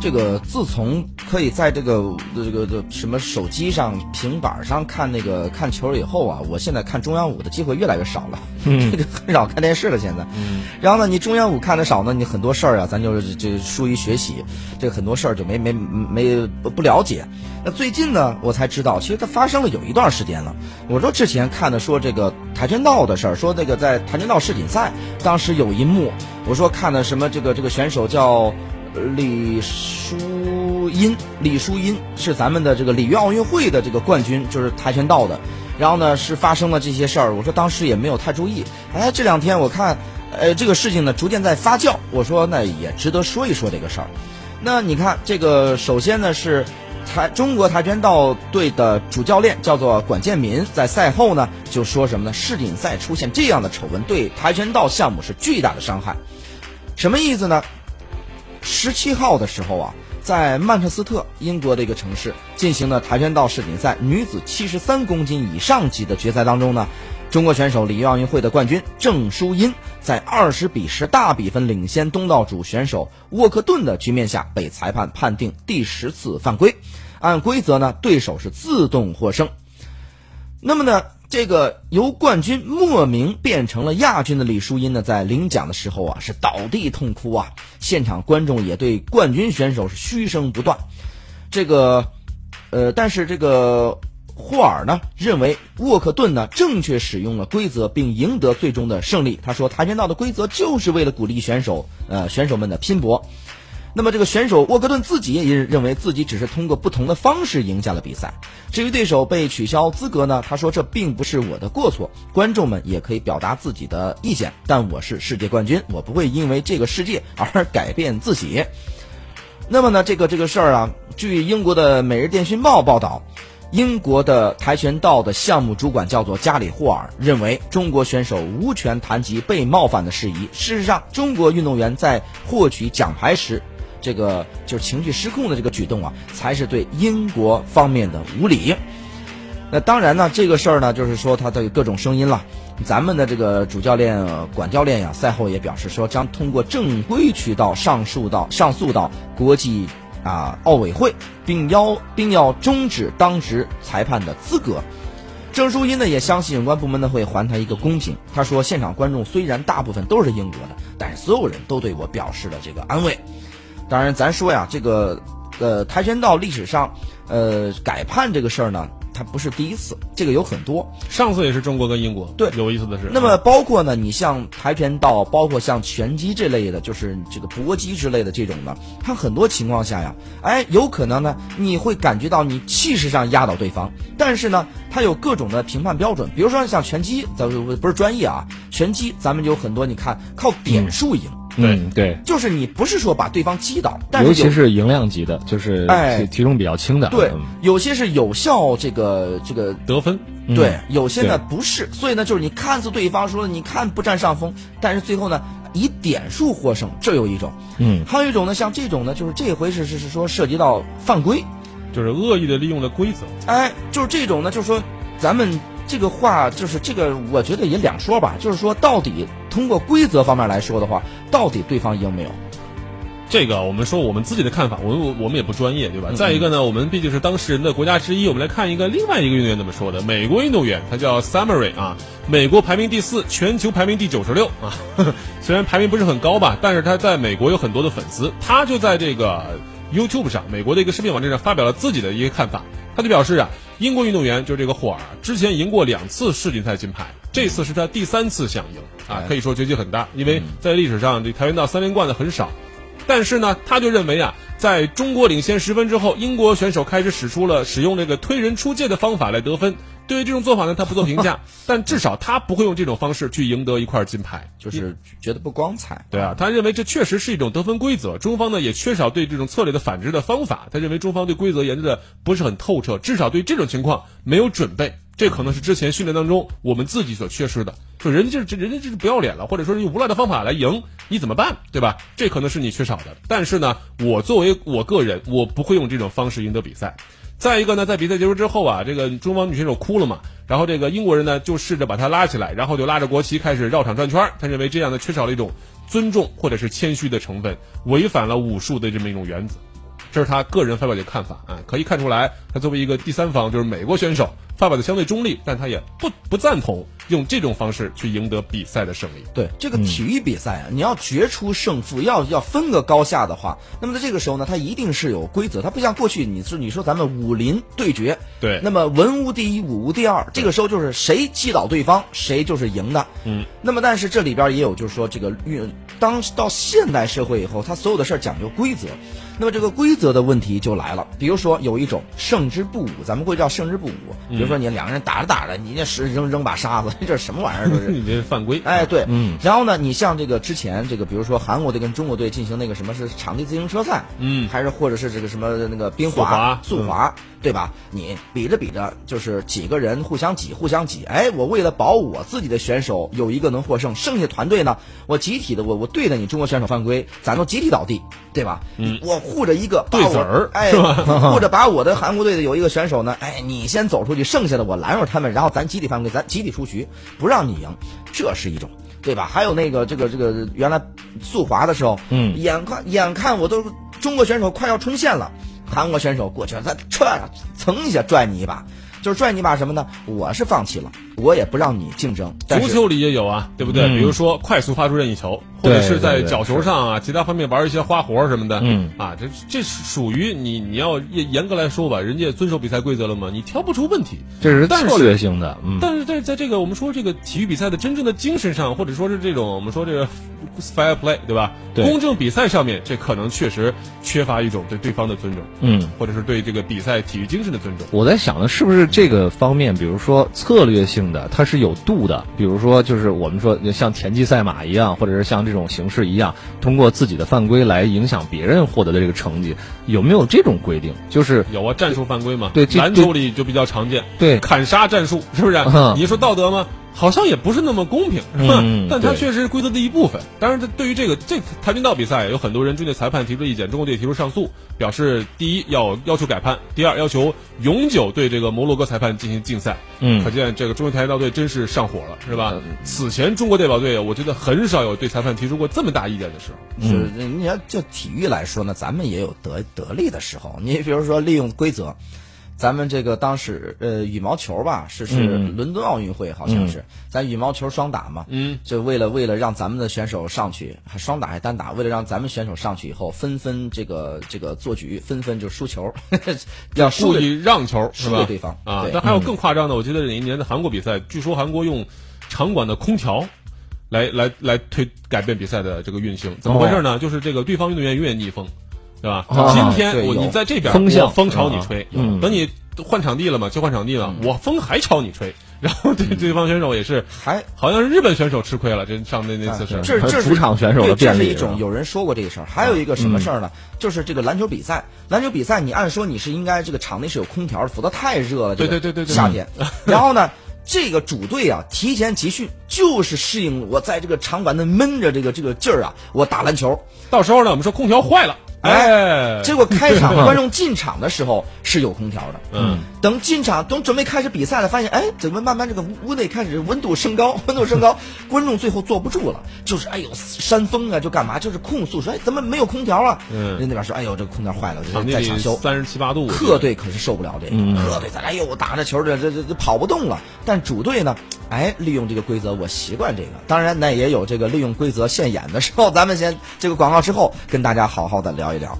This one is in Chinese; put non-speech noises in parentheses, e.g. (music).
这个自从可以在这个这个这什么手机上、平板上看那个看球以后啊，我现在看中央五的机会越来越少了，(laughs) 这个很少看电视了现在。然后呢，你中央五看的少呢，你很多事儿啊，咱就是这疏于学习，这个很多事儿就没没没不不了解。那最近呢，我才知道，其实它发生了有一段时间了。我说之前看的说这个跆拳道的事儿，说那个在跆拳道世锦赛，当时有一幕，我说看的什么这个这个选手叫。李淑英，李淑英是咱们的这个里约奥运会的这个冠军，就是跆拳道的。然后呢，是发生了这些事儿。我说当时也没有太注意。哎，这两天我看，呃，这个事情呢逐渐在发酵。我说那也值得说一说这个事儿。那你看，这个首先呢是跆中国跆拳道队的主教练叫做管建民，在赛后呢就说什么呢？世锦赛出现这样的丑闻，对跆拳道项目是巨大的伤害。什么意思呢？十七号的时候啊，在曼彻斯特，英国的一个城市进行的跆拳道世锦赛女子七十三公斤以上级的决赛当中呢，中国选手里约奥运会的冠军郑淑英在二十比十大比分领先东道主选手沃克顿的局面下，被裁判判定第十次犯规。按规则呢，对手是自动获胜。那么呢？这个由冠军莫名变成了亚军的李淑英呢，在领奖的时候啊，是倒地痛哭啊！现场观众也对冠军选手是嘘声不断。这个，呃，但是这个霍尔呢，认为沃克顿呢正确使用了规则，并赢得最终的胜利。他说，跆拳道的规则就是为了鼓励选手，呃，选手们的拼搏。那么这个选手沃克顿自己也认为自己只是通过不同的方式赢下了比赛。至于对手被取消资格呢？他说这并不是我的过错，观众们也可以表达自己的意见，但我是世界冠军，我不会因为这个世界而改变自己。那么呢，这个这个事儿啊，据英国的《每日电讯报》报道，英国的跆拳道的项目主管叫做加里霍尔，认为中国选手无权谈及被冒犯的事宜。事实上，中国运动员在获取奖牌时。这个就是情绪失控的这个举动啊，才是对英国方面的无礼。那当然呢，这个事儿呢，就是说他的各种声音了。咱们的这个主教练管教练呀，赛后也表示说，将通过正规渠道上诉到上诉到国际啊奥委会，并要并要终止当值裁判的资格。郑淑英呢，也相信有关部门呢会还他一个公平。他说，现场观众虽然大部分都是英国的，但是所有人都对我表示了这个安慰。当然，咱说呀，这个，呃，跆拳道历史上，呃，改判这个事儿呢，它不是第一次，这个有很多。上次也是中国跟英国。对，有意思的是。那么包括呢，你像跆拳道，包括像拳击这类的，就是这个搏击之类的这种呢，它很多情况下呀，哎，有可能呢，你会感觉到你气势上压倒对方，但是呢，它有各种的评判标准，比如说像拳击，咱不是专业啊，拳击咱们有很多，你看靠点数赢。对。对，就是你不是说把对方击倒，但是尤其是赢量级的，就是哎。体重比较轻的，对，有些是有效这个这个得分，对，有些呢不是，所以呢就是你看似对方说你看不占上风，但是最后呢以点数获胜，这有一种，嗯，还有一种呢像这种呢就是这回是是是说涉及到犯规，就是恶意的利用了规则，哎，就是这种呢就是说咱们。这个话就是这个，我觉得也两说吧。就是说，到底通过规则方面来说的话，到底对方赢没有？这个我们说我们自己的看法，我们我们也不专业，对吧？再一个呢，我们毕竟是当事人的国家之一，我们来看一个另外一个运动员怎么说的。美国运动员他叫 Summary 啊，美国排名第四，全球排名第九十六啊。(laughs) 虽然排名不是很高吧，但是他在美国有很多的粉丝。他就在这个 YouTube 上，美国的一个视频网站上发表了自己的一个看法。他就表示啊。英国运动员就这个霍尔，之前赢过两次世锦赛金牌，这次是他第三次想赢啊，可以说决心很大，因为在历史上这跆拳道三连冠的很少。但是呢，他就认为啊，在中国领先十分之后，英国选手开始使出了使用这个推人出界的方法来得分。对于这种做法呢，他不做评价，(laughs) 但至少他不会用这种方式去赢得一块金牌，就是觉得不光彩。对啊，他认为这确实是一种得分规则。中方呢也缺少对这种策略的反制的方法。他认为中方对规则研究的不是很透彻，至少对这种情况没有准备。这可能是之前训练当中我们自己所缺失的。说人家这人家这是不要脸了，或者说用无赖的方法来赢，你怎么办？对吧？这可能是你缺少的。但是呢，我作为我个人，我不会用这种方式赢得比赛。再一个呢，在比赛结束之后啊，这个中方女选手哭了嘛，然后这个英国人呢就试着把她拉起来，然后就拉着国旗开始绕场转圈他认为这样呢缺少了一种尊重或者是谦虚的成分，违反了武术的这么一种原则。这是他个人发表的看法啊，可以看出来，他作为一个第三方，就是美国选手。发表的相对中立，但他也不不赞同用这种方式去赢得比赛的胜利。对这个体育比赛啊，你要决出胜负，要要分个高下的话，那么在这个时候呢，它一定是有规则，它不像过去你是你说咱们武林对决，对，那么文无第一，武无第二，这个时候就是谁击倒对方，谁就是赢的。嗯，那么但是这里边也有就是说这个运，当到现代社会以后，他所有的事儿讲究规则。那么这个规则的问题就来了，比如说有一种胜之不武，咱们会叫胜之不武。比如说你两个人打着打着，你那是扔扔把沙子，(laughs) 这是什么玩意儿？这是 (laughs) 你这犯规。哎，对，嗯。然后呢，你像这个之前这个，比如说韩国队跟中国队进行那个什么是场地自行车赛，嗯，还是或者是这个什么那个冰滑、速滑，对吧？你比着比着，就是几个人互相挤，互相挤。哎，我为了保我自己的选手有一个能获胜，剩下团队呢，我集体的我我对着你中国选手犯规，咱都集体倒地，对吧？嗯，我护着一个。子儿，哎，(laughs) 护着把我的韩国队的有一个选手呢，哎，你先走出去，剩下的我拦住他们，然后咱集体犯规，咱集体出局，不让你赢，这是一种，对吧？还有那个这个这个原来速滑的时候，嗯，眼看眼看我都中国选手快要冲线了，韩国选手过去了，他踹，蹭一下拽你一把。就是拽你一把什么呢？我是放弃了，我也不让你竞争。足球里也有啊，对不对？比如说快速发出任意球，或者是在角球上啊，其他方面玩一些花活什么的。嗯啊，这这属于你你要严严格来说吧，人家遵守比赛规则了吗？你挑不出问题，这是策略性的。嗯但是在在这个我们说这个体育比赛的真正的精神上，或者说是这种我们说这个 fair play，对吧？公正比赛上面，这可能确实缺乏一种对对方的尊重，嗯，或者是对这个比赛体育精神的尊重。我在想的，是不是？这个方面，比如说策略性的，它是有度的。比如说，就是我们说像田忌赛马一样，或者是像这种形式一样，通过自己的犯规来影响别人获得的这个成绩，有没有这种规定？就是有啊，战术犯规嘛。对，篮球里就比较常见。对，砍杀战术是不是？你说道德吗？好像也不是那么公平，是吧？但它确实是规则的一部分。当然，对于这个这跆拳道比赛，有很多人针对裁判提出意见，中国队提出上诉，表示第一要要求改判，第二要求永久对这个摩洛哥裁判进行禁赛。嗯，可见这个中国跆拳道队真是上火了，是吧？此前中国代表队，我觉得很少有对裁判提出过这么大意见的时候。是，你要就体育来说呢，咱们也有得得利的时候。你比如说利用规则。咱们这个当时呃羽毛球吧，是是伦敦奥运会好像是。咱羽毛球双打嘛，嗯，就为了为了让咱们的选手上去，还双打还单打，为了让咱们选手上去以后纷纷这个这个做局，纷纷就输球，(laughs) 要故意让球输给对方啊。但还有更夸张的，我记得哪一年的韩国比赛，据说韩国用场馆的空调来来来推改变比赛的这个运行，怎么回事呢？就是这个对方运动员永远逆风。对吧？今天我你在这边，风向风朝你吹，等你换场地了嘛，就换场地了，我风还朝你吹，然后对对方选手也是，还好像是日本选手吃亏了，这上那那次是，这这主场选手的这是一种有人说过这个事儿，还有一个什么事儿呢？就是这个篮球比赛，篮球比赛你按说你是应该这个场内是有空调的，否则太热了，对对对对，夏天，(laughs) 然后呢？这个主队啊，提前集训就是适应我在这个场馆内闷着这个这个劲儿啊，我打篮球。到时候呢，我们说空调坏了，哎，结果开场观众进场的时候是有空调的，嗯，等进场等准备开始比赛了，发现哎，怎么慢慢这个屋内开始温度升高，温度升高，观众最后坐不住了，就是哎呦扇风啊，就干嘛，就是控诉说哎怎么没有空调啊？嗯，人那边说哎呦这个空调坏了，在抢修，三十七八度，客队可是受不了这个，客队在哎呦打着球这这这跑不动了。但主队呢，哎，利用这个规则，我习惯这个。当然，那也有这个利用规则现眼的时候。咱们先这个广告之后，跟大家好好的聊一聊。